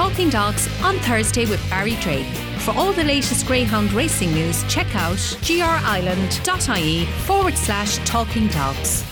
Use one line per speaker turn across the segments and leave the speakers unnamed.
Talking Dogs on Thursday with Barry Drake. For all the latest Greyhound racing news, check out grireland.ie forward slash talking dogs.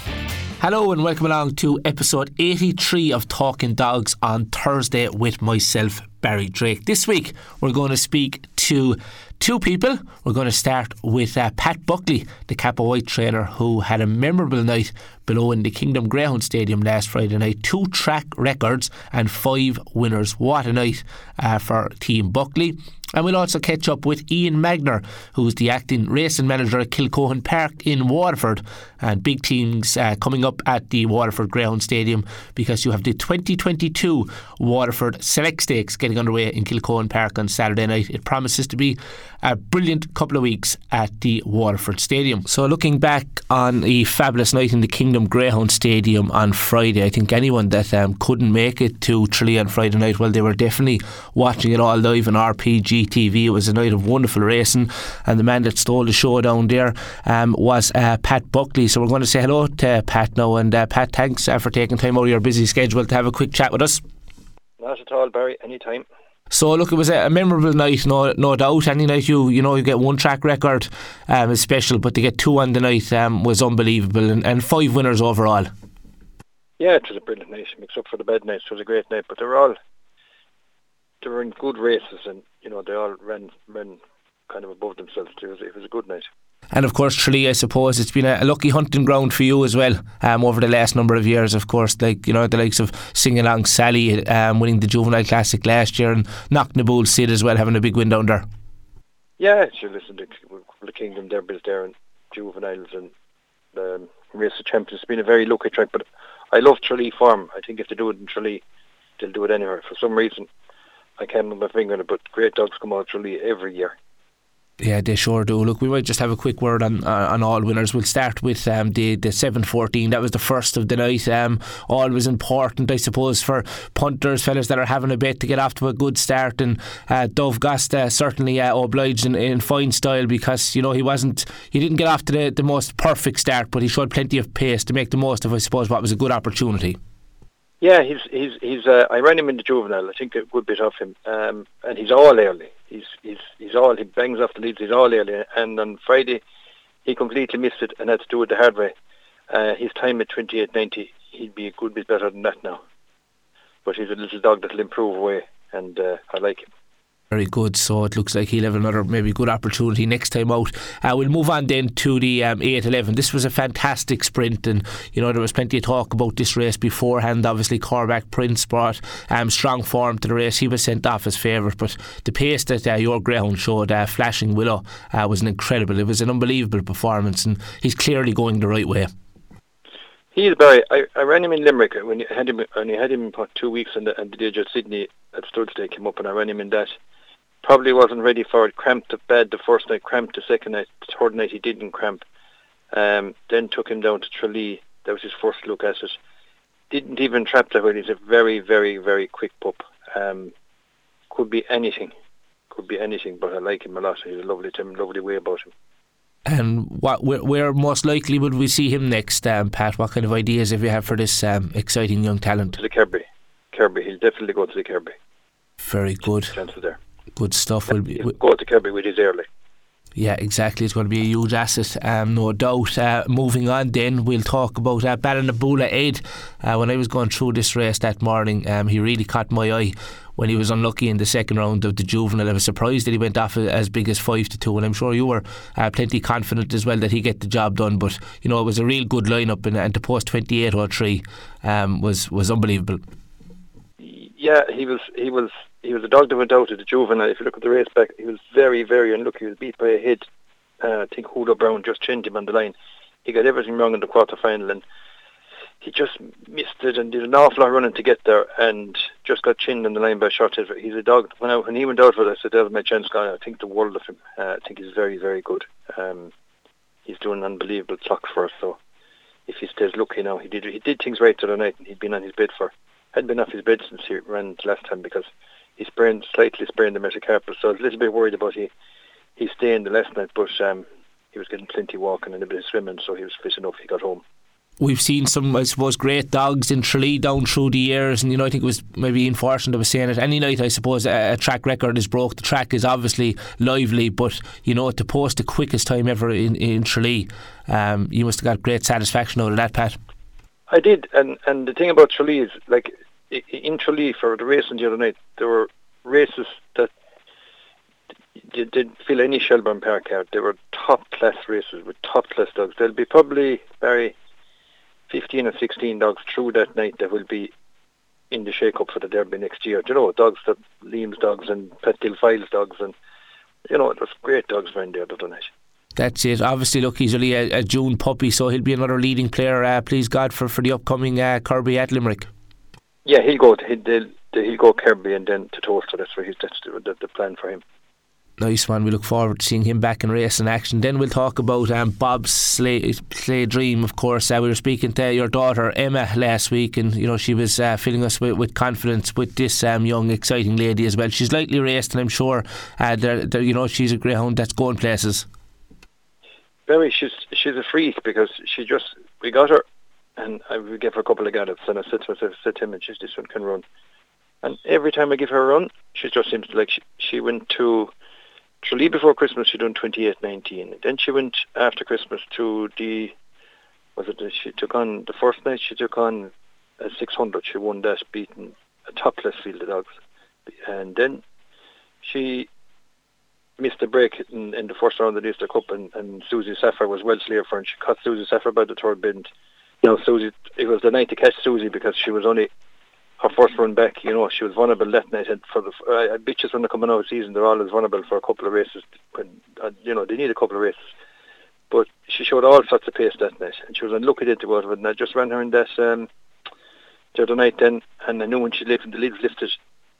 Hello and welcome along to episode 83 of Talking Dogs on Thursday with myself, Barry Drake. This week we're going to speak to two people. We're going to start with uh, Pat Buckley, the Cappawhite trainer, who had a memorable night below in the Kingdom Greyhound Stadium last Friday night. Two track records and five winners. What a night uh, for Team Buckley. And we'll also catch up with Ian Magner, who's the acting racing manager at Kilcohan Park in Waterford. And big things uh, coming up at the Waterford Greyhound Stadium because you have the 2022 Waterford Select Stakes getting underway in Kilcohan Park on Saturday night. It promises to be a brilliant couple of weeks at the Waterford Stadium. So, looking back on a fabulous night in the Kingdom Greyhound Stadium on Friday, I think anyone that um, couldn't make it to Tralee on Friday night, well, they were definitely watching it all live on RPG TV. It was a night of wonderful racing, and the man that stole the show down there um, was uh, Pat Buckley. So, we're going to say hello to Pat now. And, uh, Pat, thanks uh, for taking time out of your busy schedule to have a quick chat with us.
Not at all, Barry. Anytime.
So look, it was a memorable night, no no doubt. Any night you you know you get one track record um, is special, but to get two on the night um, was unbelievable, and, and five winners overall.
Yeah, it was a brilliant night. Mixed up for the bed night, it was a great night. But they were all they were in good races, and you know they all ran ran kind of above themselves. It was it was a good night.
And of course, Tralee, I suppose it's been a, lucky hunting ground for you as well um, over the last number of years. Of course, like you know the likes of Sing Along Sally um, winning the Juvenile Classic last year, and Knocknabool Sid as well having a big win down there.
Yeah, sure. Listen, the, the Kingdom Derbies there and juveniles and the um, Race of Champions. It's been a very lucky track, but I love Tralee Farm. I think if they do it in Tralee, they'll do it anywhere. For some reason, I can't put my finger on it, but great dogs come out Tralee every year.
Yeah, they sure do. Look, we might just have a quick word on uh, on all winners. We'll start with um, the the seven fourteen. That was the first of the night. Um, always important, I suppose, for punters, fellas that are having a bet to get off to a good start. And uh, Dove Gosta certainly uh, obliged in, in fine style because you know he wasn't he didn't get off to the, the most perfect start, but he showed plenty of pace to make the most of, I suppose, what was a good opportunity.
Yeah, he's he's he's. Uh, I ran him in the juvenile. I think a good bit of him, um, and he's all early. He's he's he's all he bangs off the leads. He's all early, and on Friday he completely missed it and had to do it the hard way. Uh, his time at twenty eight ninety, he'd be a good bit better than that now. But he's a little dog that'll improve away, and uh, I like him.
Very good. So it looks like he'll have another maybe good opportunity next time out. Uh, we'll move on then to the um, 811. This was a fantastic sprint, and you know there was plenty of talk about this race beforehand. Obviously, Cormac Prince brought um, strong form to the race. He was sent off as favourite, but the pace that uh, your ground showed, uh, Flashing Willow, uh, was an incredible. It was an unbelievable performance, and he's clearly going the right way.
He is very. I, I ran him in Limerick when you had him, and he had him for two weeks, and the, and the DJ Sydney at Studstay came up, and I ran him in that probably wasn't ready for it. Cramped the bed the first night, cramped the second night, the third night he didn't cramp. Um, then took him down to Tralee. That was his first look at it. Didn't even trap the He's a very, very, very quick pup. Um, could be anything. Could be anything, but I like him a lot. He's a lovely, Tim, lovely way about him.
And what, where, where, most likely would we see him next, um, Pat? What kind of ideas have you have for this um, exciting young talent?
To the Kirby. Kirby. He'll definitely go to the Kirby.
Very good.
Chances there.
Good stuff.
Will be, go to Kirby with his early.
Yeah, exactly. It's going to be a huge asset, um, no doubt. Uh, moving on, then we'll talk about uh, Ballinaboula Ed. Uh, when I was going through this race that morning, um, he really caught my eye when he was unlucky in the second round of the juvenile. I was surprised that he went off as big as five to two, and I'm sure you were uh, plenty confident as well that he get the job done. But you know, it was a real good lineup, and, and to post 28 or three um, was was unbelievable.
Yeah, he was he was he was a dog that went out at the juvenile. If you look at the race back, he was very, very unlucky. He was beat by a head. Uh, I think Hudo Brown just chinned him on the line. He got everything wrong in the quarter final and he just missed it and did an awful lot of running to get there and just got chinned on the line by a. He's a dog. When, I, when he went out for it, I said, there's my chance gone. I think the world of him. Uh, I think he's very, very good. Um, he's doing unbelievable clock for us. So if he stays lucky now, he did he did things right the other night and he'd been on his bed for, had been off his bed since he ran last time because he sprained slightly sprained the metacarpal, so I was a little bit worried about he he staying the last night, but um, he was getting plenty walking and a bit of swimming, so he was fit enough. He got home.
we've seen some, I suppose, great dogs in Tralee down through the years, and you know, I think it was maybe Ian Fortune that was saying it. Any night, I suppose, a, a, track record is broke. The track is obviously lively, but you know, to post the quickest time ever in in Tralee, um, you must have got great satisfaction out of that, Pat.
I did, and and the thing about Tralee is like in Tralee for the racing the other night, there were races that you didn't feel any Shelbourne Park out. They were top class races with top class dogs. There'll be probably very 15 or 16 dogs through that night that will be in the shake-up for the Derby next year. Do you know, dogs that Liam's dogs and Pettil Files dogs and, you know, there's great dogs around there the other night.
That's it. Obviously, look, he's only a, a June puppy, so he'll be another leading player, uh, please God, for, for the upcoming uh, Kirby at Limerick.
Yeah, he'll go. He'll, he'll go Kirby and then to Towcester. That's where he's that's the, the, the plan for him.
Nice one. We look forward to seeing him back in race and action. Then we'll talk about um, Bob's sleigh, sleigh dream. Of course, uh, we were speaking to your daughter Emma last week, and you know she was uh, filling us with, with confidence with this um, young, exciting lady as well. She's lightly raced, and I'm sure uh, they're, they're, you know she's a greyhound that's going places.
Very, she's she's a freak because she just we got her, and I we gave her a couple of gallops, and I said to myself, said to him, and she's this one can run. And every time I give her a run, she just seems like she, she went to Tralee before Christmas, she done 28.19. Then she went after Christmas to the, was it, she took on, the first night she took on a 600. She won that, beating a top class field of dogs. And then she missed a break in, in the first round of the Easter Cup, and, and Susie Sapphire was well clear for, and she caught Susie Sapphire by the third bend. Now Susie, it was the night to catch Susie because she was only her first run back, you know, she was vulnerable that night. And for the uh, bitches when they're coming out of season, they're always vulnerable for a couple of races. When uh, you know they need a couple of races, but she showed all sorts of pace that night, and she was unlucky to go out of it. And I just ran her in that um, the other night then, and I knew when she lifted the leads lifted,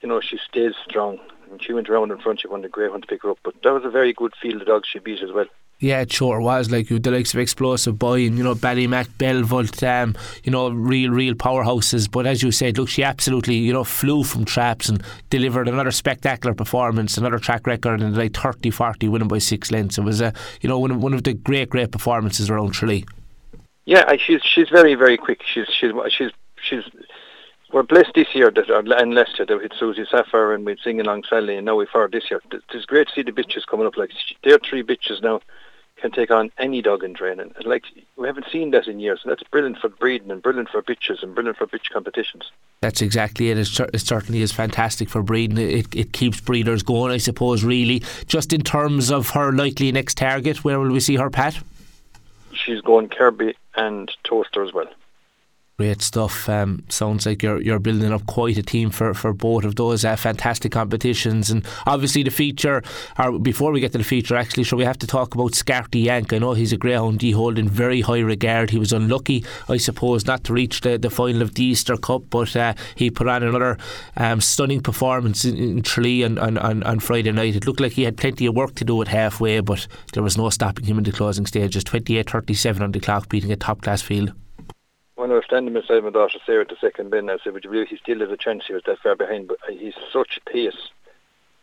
you know, she stays strong. And she went around in front, she wanted a great one to pick her up. But that was a very good field of dogs she beat as well.
Yeah, it sure was. Like the likes of Explosive Boy and you know Ballymac, Belvolt, um, you know real real powerhouses. But as you said, look, she absolutely you know flew from traps and delivered another spectacular performance, another track record, and like 30-40 winning by six lengths. It was a you know one of, one of the great great performances around Tralee.
Yeah, she's she's very very quick. She's she's she's she's we're blessed this year that and Leicester that we had Susie Sapphire and we'd sing along Sally and now we've heard this year. It's great to see the bitches coming up like they're three bitches now can take on any dog in training. And like we haven't seen that in years. And that's brilliant for breeding and brilliant for bitches and brilliant for bitch competitions.
That's exactly it. It, it certainly is fantastic for breeding. It, it keeps breeders going, I suppose. Really, just in terms of her likely next target, where will we see her, Pat?
She's going Kirby and Towcester as well.
Great stuff. Um, sounds like you're you're building up quite a team for, for both of those uh, fantastic competitions, and obviously the feature. Or before we get to the feature, actually, so we have to talk about Scarty Yank. I know he's a greyhound he hold in very high regard. He was unlucky, I suppose, not to reach the, the final of the Easter Cup, but uh, he put on another um, stunning performance in, in Tralee on, on, on, on Friday night. It looked like he had plenty of work to do at halfway, but there was no stopping him in the closing stages. 28-37 on the clock, beating a top class field
when I was standing beside my daughter Sarah at the second bin, I said, "Would you believe he still has a chance? He was that far behind, but he's such pace."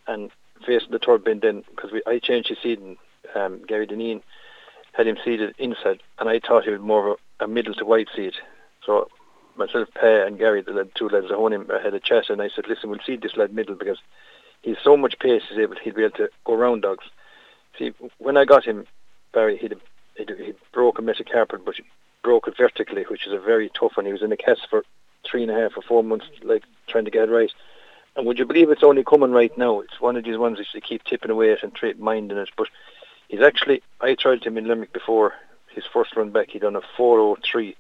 And facing the third bin, then because I changed his seating, um, Gary Deneen had him seated inside, and I thought he was more of a, a middle to wide seat. So myself, Pear and Gary, the two lads at home, I had a chat, and I said, "Listen, we'll seat this lad middle because he's so much pace. He's able, he'll be able to go around dogs." See, when I got him, Barry, he'd he'd broke a metacarpal, but broke it vertically, which is a very tough one. He was in the cast for three and a half or four months, like trying to get it right. And would you believe it's only coming right now? It's one of these ones that you keep tipping away at and tra- minding it. But he's actually, I tried him in Limerick before his first run back. He'd done a 403,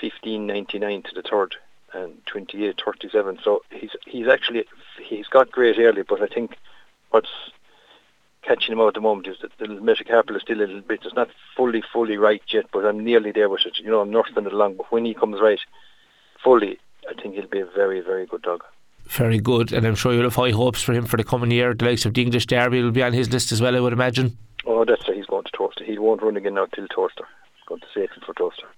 15.99 to the third and 28.37. So he's he's actually he's got great early, but I think what's catching him out at the moment is that the metacarpal is still a little bit, it's not fully, fully right yet, but I'm nearly there with it. You know, I'm nursing it along, but when he comes right fully, I think he'll be a very, very good dog.
Very good, and I'm sure you'll have high hopes for him for the coming year. The likes of the English Derby will be on his list as well, I would imagine.
Oh, that's right. He's going to Towcester. He won't run again now till Towcester. He's going to him for Towcester.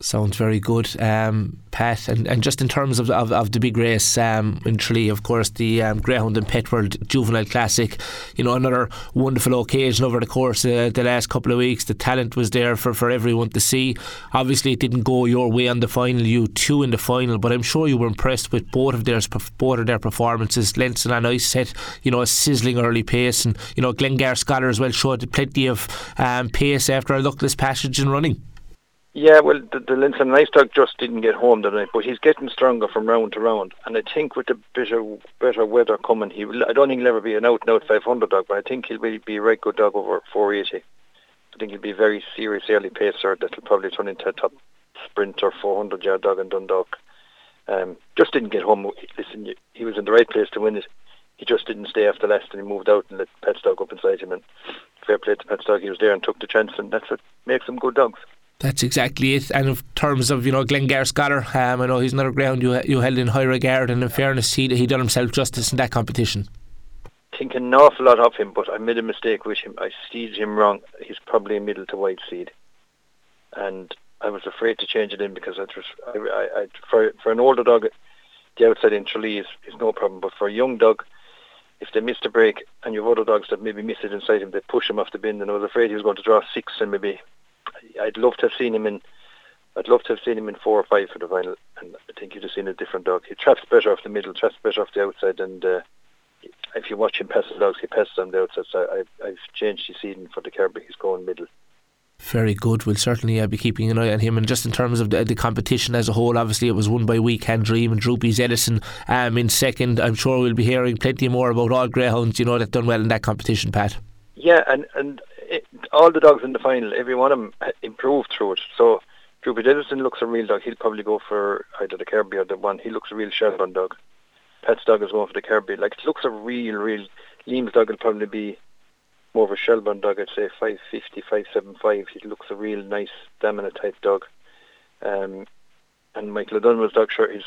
Sounds very good, um, Pat. And, and just in terms of, of, of the big race um, in Tralee, of course, the um, Greyhound and Pet World Juvenile Classic, you know, another wonderful occasion over the course of the last couple of weeks. The talent was there for, for everyone to see. Obviously, it didn't go your way on the final, you two in the final, but I'm sure you were impressed with both of their both of their performances. Lenson and I set, you know, a sizzling early pace, and you know, Glengar Scholar as well showed plenty of um, pace after a luckless passage in running.
Yeah, well, the, the Nice dog just didn't get home tonight, but he's getting stronger from round to round. And I think with the better, better weather coming, he will, I don't think he'll ever be an out and out 500 dog, but I think he'll be, a right good dog over 480. I think he'll be a very serious early pacer that'll probably turn into a top sprinter 400 yard dog in Dundalk. Um, just didn't get home. Listen, he was in the right place to win it. He just didn't stay after last and he moved out and let Petstock up inside him. And fair play to Petstock, he was there and took the chance, and that's what makes them good dogs.
That's exactly it. And in terms of you know Glengar Scholar, um, I know he's another ground you you held in high regard, and in fairness, he he done himself justice in that competition.
Think an awful lot of him, but I made a mistake with him. I seeded him wrong. He's probably a middle to wide seed, and I was afraid to change it in because I I, I, I for for an older dog, the outside in Tralee is, is no problem, but for a young dog, if they missed a break and you have other dogs that maybe miss it inside him, they push him off the bin. And I was afraid he was going to draw six and maybe I'd love to have seen him in. I'd love to have seen him in four or five for the final, and I think you'd have seen a different dog. He traps better off the middle, traps better off the outside, and uh, if you watch him pass the dogs, he passes on the outside. So I, I've changed his season for the Kirby. He's going middle.
Very good. We'll certainly uh, be keeping an eye on him. And just in terms of the, the competition as a whole, obviously it was won by Weekend Dream and Droopy's Edison um, in second. I'm sure we'll be hearing plenty more about all greyhounds, you know, that done well in that competition, Pat.
Yeah, and and all the dogs in the final, every one of them improved through it. So Droopy Edison looks a real dog. He'll probably go for either the Kirby or the one. He looks a real Shelbourne dog. Pet's dog is going for the Kirby. Like it looks a real, real. Liam's dog will probably be more of a Shelbourne dog. I'd say 550, 575. He looks a real nice stamina type dog. Um, and Michael O'Donnell's dog, sure, he's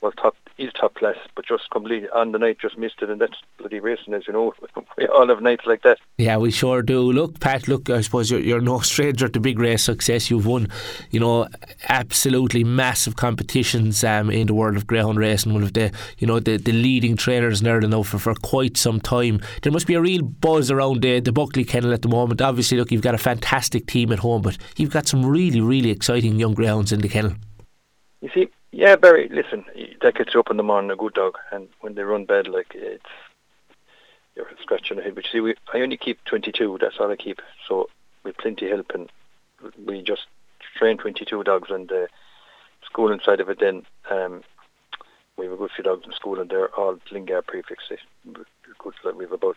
well top he's top class, but just completely on the night just missed it, and that's bloody racing, as you know. we all have nights like that.
Yeah, we sure do. Look, Pat, look, I suppose you're, you're no stranger to big race success. You've won, you know, absolutely massive competitions um, in the world of greyhound racing. One of the, you know, the, the leading trainers in Ireland now for, for quite some time. There must be a real buzz around the, the Buckley kennel at the moment. Obviously, look, you've got a fantastic team at home, but you've got some really, really exciting young greyhounds in the kennel.
You see, yeah, Barry. Listen, that gets you up in the morning, a good dog, and when they run bed, like it's you're scratching your head. But you see, we, I only keep 22. That's all I keep. So with plenty help, and we just train 22 dogs, and the school inside of it. Then um, we have a good few dogs in school, and they're all Glengar prefixes. Good, like we have about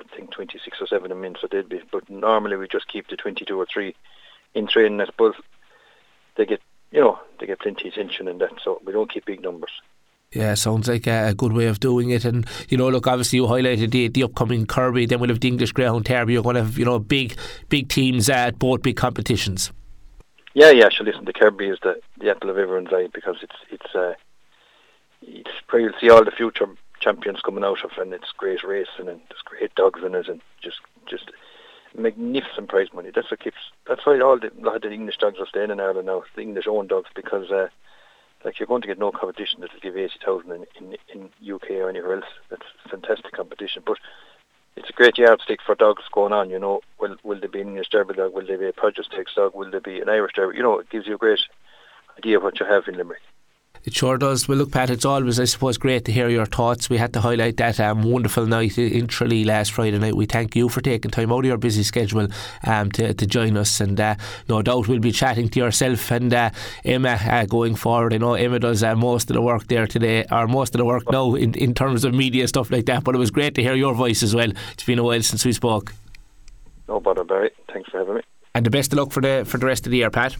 I think 26 or 7 of them in, so they'd be. But normally we just keep the 22 or 3 in training. I suppose they get you know, they get plenty of attention in that, so we don't keep big numbers.
Yeah, sounds like a, good way of doing it. And, you know, look, obviously you highlighted the, the upcoming Kirby, then we'll have the English Greyhound Derby. You're going to have, you know, big big teams at both big competitions.
Yeah, yeah, sure. Listen, the Kirby is the, the apple of everyone's eye because it's, it's, uh, it's probably you'll see all the future champions coming out of and it's great racing and there's great dogs in it and just, just magnificent prize money. That's what keeps. That's why all the, lot of the English dogs are staying in Ireland now, the English owned dogs, because uh, like you're going to get no competition that will give eighty thousand in, in in UK or anywhere else. That's fantastic competition, but it's a great yardstick for dogs going on. You know, will will there be an English Derby dog? Will there be a Produce Stakes dog? Will there be an Irish Derby? You know, it gives you a great idea of what you have in Limerick.
It sure does. Well, look, Pat, it's always, I suppose, great to hear your thoughts. We had to highlight that um, wonderful night in Tralee last Friday night. We thank you for taking time out of your busy schedule um, to, to join us. And uh, no doubt we'll be chatting to yourself and uh, Emma uh, going forward. I know Emma does uh, most of the work there today, or most of the work now in, in terms of media stuff like that. But it was great to hear your voice as well. It's been a while since we spoke.
No bother, Barry. Thanks for having me.
And the best of luck for the for the rest of the year, Pat.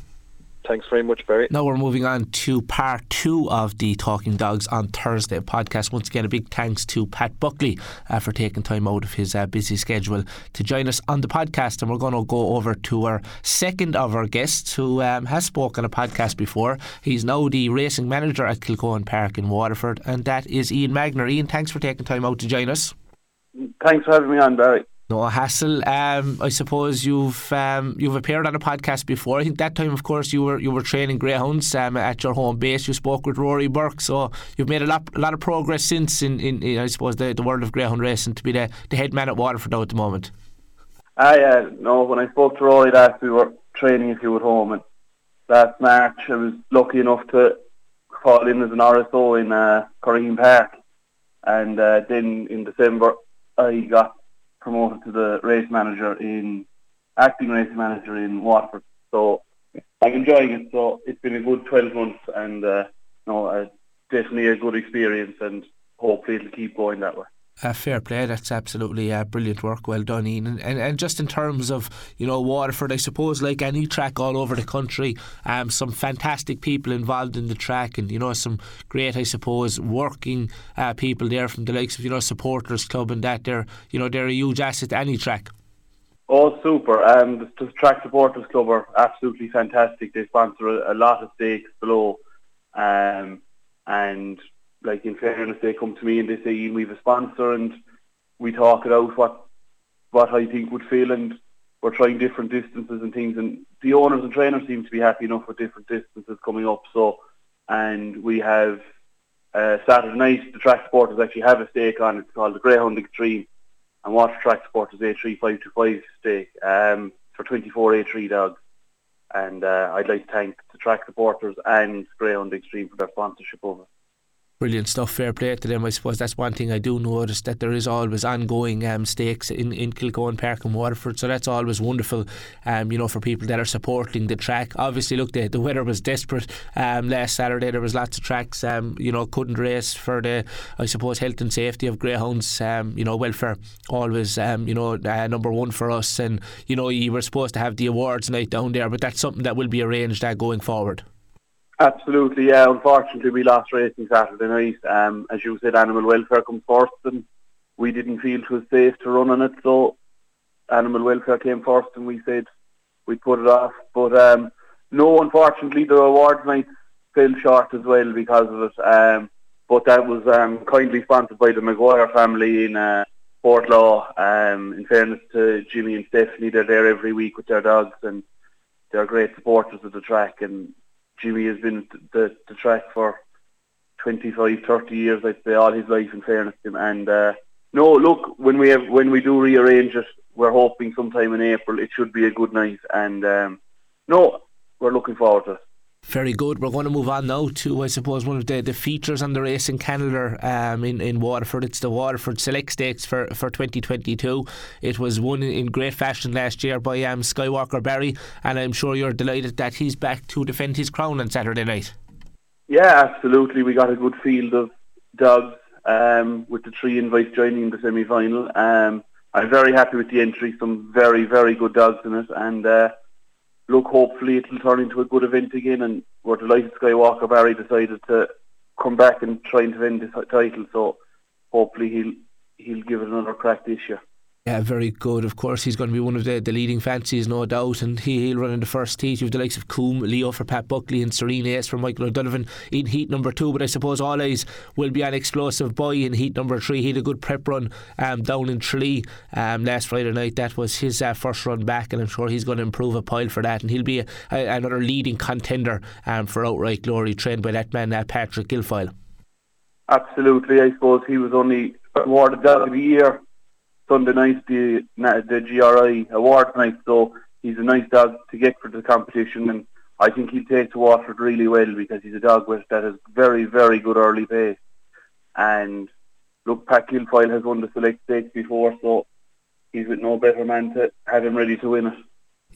Thanks very much, Barry.
Now we're moving on to part two of the Talking Dogs on Thursday podcast. Once again, a big thanks to Pat Buckley uh, for taking time out of his uh, busy schedule to join us on the podcast. And we're going to go over to our second of our guests who um, has spoken a podcast before. He's now the racing manager at Kilcohan Park in Waterford, and that is Ian Magner. Ian, thanks for taking time out to join us.
Thanks for having me on, Barry.
No hassle. Um, I suppose you've um, you've appeared on a podcast before. I think that time, of course, you were you were training greyhounds um, at your home base. You spoke with Rory Burke, so you've made a lot a lot of progress since in, in, in I suppose the, the world of greyhound racing to be the, the head man at Waterford now at the moment.
Ah, yeah. No, when I spoke to Rory last, we were training a few at home, and last March I was lucky enough to fall in as an RSO in uh, Curraheen Park, and uh, then in December I got promoted to the race manager in acting race manager in Waterford. So I'm enjoying it. So it's been a good 12 months, and uh, no, uh, definitely a good experience, and hopefully it'll keep going that way.
Uh, fair play. That's absolutely uh, brilliant work. Well done, Ian. And, and, and just in terms of you know Waterford, I suppose like any track all over the country, um, some fantastic people involved in the track, and you know some great, I suppose, working uh, people there from the likes of you know supporters club and that. They're you know they're a huge asset to any track.
Oh, super! Um, the, the track supporters club are absolutely fantastic. They sponsor a, a lot of stakes below, um, and like in fairness, they come to me and they say, Ian, we've a sponsor and we talk it out what what I think would feel and we're trying different distances and things and the owners and trainers seem to be happy enough with different distances coming up. So and we have uh, Saturday night the track supporters actually have a stake on it's called the Greyhound Extreme and Water Track Supporters A3525 stake um, for 24 A3 dogs. And uh, I'd like to thank the track supporters and Greyhound Extreme for their sponsorship of it.
Brilliant stuff. Fair play to them. I suppose that's one thing I do notice that there is always ongoing um, stakes in, in Kilcohan Park and Waterford. So that's always wonderful, um, you know, for people that are supporting the track. Obviously, look, the, the weather was desperate um, last Saturday. There was lots of tracks, um, you know, couldn't race for the, I suppose, health and safety of greyhounds. Um, you know, welfare always, um, you know, uh, number one for us. And you know, you were supposed to have the awards night down there, but that's something that will be arranged uh, going forward.
Absolutely, yeah. Unfortunately, we lost racing Saturday night. Um, as you said, animal welfare comes first, and we didn't feel it was safe to run on it, so animal welfare came first, and we said we'd put it off. But um, no, unfortunately, the awards night fell short as well because of it. Um, but that was um, kindly sponsored by the Maguire family in uh, Portlaw. Um, in fairness to Jimmy and Stephanie, they're there every week with their dogs, and they're great supporters of the track. And Jimmy has been the, the track for 25, 30 years, I'd say, all his life in fairness to him. And uh, no, look, when we have when we do rearrange it, we're hoping sometime in April it should be a good night. And um, no, we're looking forward to it.
Very good. We're going to move on now to, I suppose, one of the, the features on the racing calendar um, in, in Waterford. It's the Waterford Select Stakes for, for 2022. It was won in, in great fashion last year by um, Skywalker Barry, and I'm sure you're delighted that he's back to defend his crown on Saturday night.
Yeah, absolutely. We got a good field of dogs um, with the three invites joining the semi final. Um, I'm very happy with the entry, some very, very good dogs in it, and uh, look, hopefully it'll turn into a good event again. And we're delighted Skywalker Barry decided to come back and try and defend his title. So hopefully he'll he'll give it another crack this year.
Yeah, very good. Of course, he's going to be one of the, the leading fancies, no doubt, and he, he'll run in the first heat. You've the likes of Coombe, Leo for Pat Buckley, and Serene Ace for Michael O'Donovan in heat number two. But I suppose all eyes will be on Explosive Boy in heat number three. He had a good prep run um, down in Tralee um, last Friday night. That was his uh, first run back, and I'm sure he's going to improve a pile for that. And he'll be a, a, another leading contender um, for outright glory, trained by that man, uh, Patrick Guilfoyle.
Absolutely. I suppose he was only awarded that of the year Sunday night the the GRI award night, so he's a nice dog to get for the competition, and I think he'll take to Waterford really well because he's a dog with that has very very good early pace, and look, Pat Guilfoyle has won the select stakes before, so he's with no better man to have him ready to win it.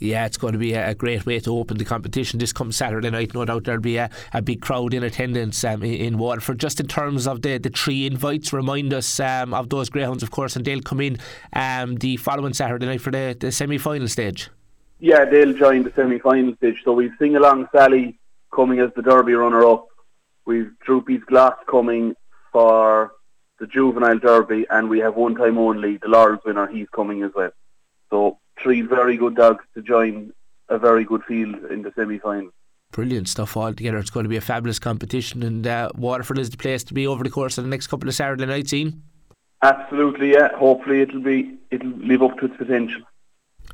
Yeah, it's going to be a, great way to open the competition this comes Saturday night. No doubt there'll be a, a big crowd in attendance um, in, in, Waterford. Just in terms of the, the three invites, remind us um, of those greyhounds, of course, and they'll come in um, the following Saturday night for the, the semi final stage.
Yeah, they'll join the semi final stage. So we've Sing Along Sally coming as the Derby runner up. We've Droopy's Glass coming for the Juvenile Derby, and we have one time only the Laurels winner. He's coming as well. So three very good dogs to join a very good field in the semi-final.
Brilliant stuff altogether. It's going to be a fabulous competition, and uh, Waterford is the place to be over the course of the next couple of Saturday nights. Ian.
Absolutely, yeah. Hopefully, it'll be it'll live up to its potential.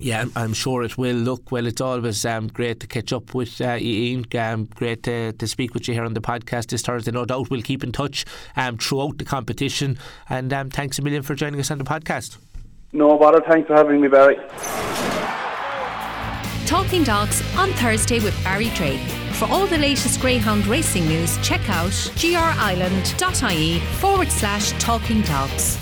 Yeah, I'm sure it will. Look, well, it's always um, great to catch up with uh, Ian. Um, great to, to speak with you here on the podcast this Thursday. No doubt we'll keep in touch um, throughout the competition. And um, thanks a million for joining us on the podcast.
No bother. Thanks for having me, Barry.
Talking Dogs on Thursday with Barry Drake. For all the latest Greyhound racing news, check out grireland.ie forward slash talking dogs.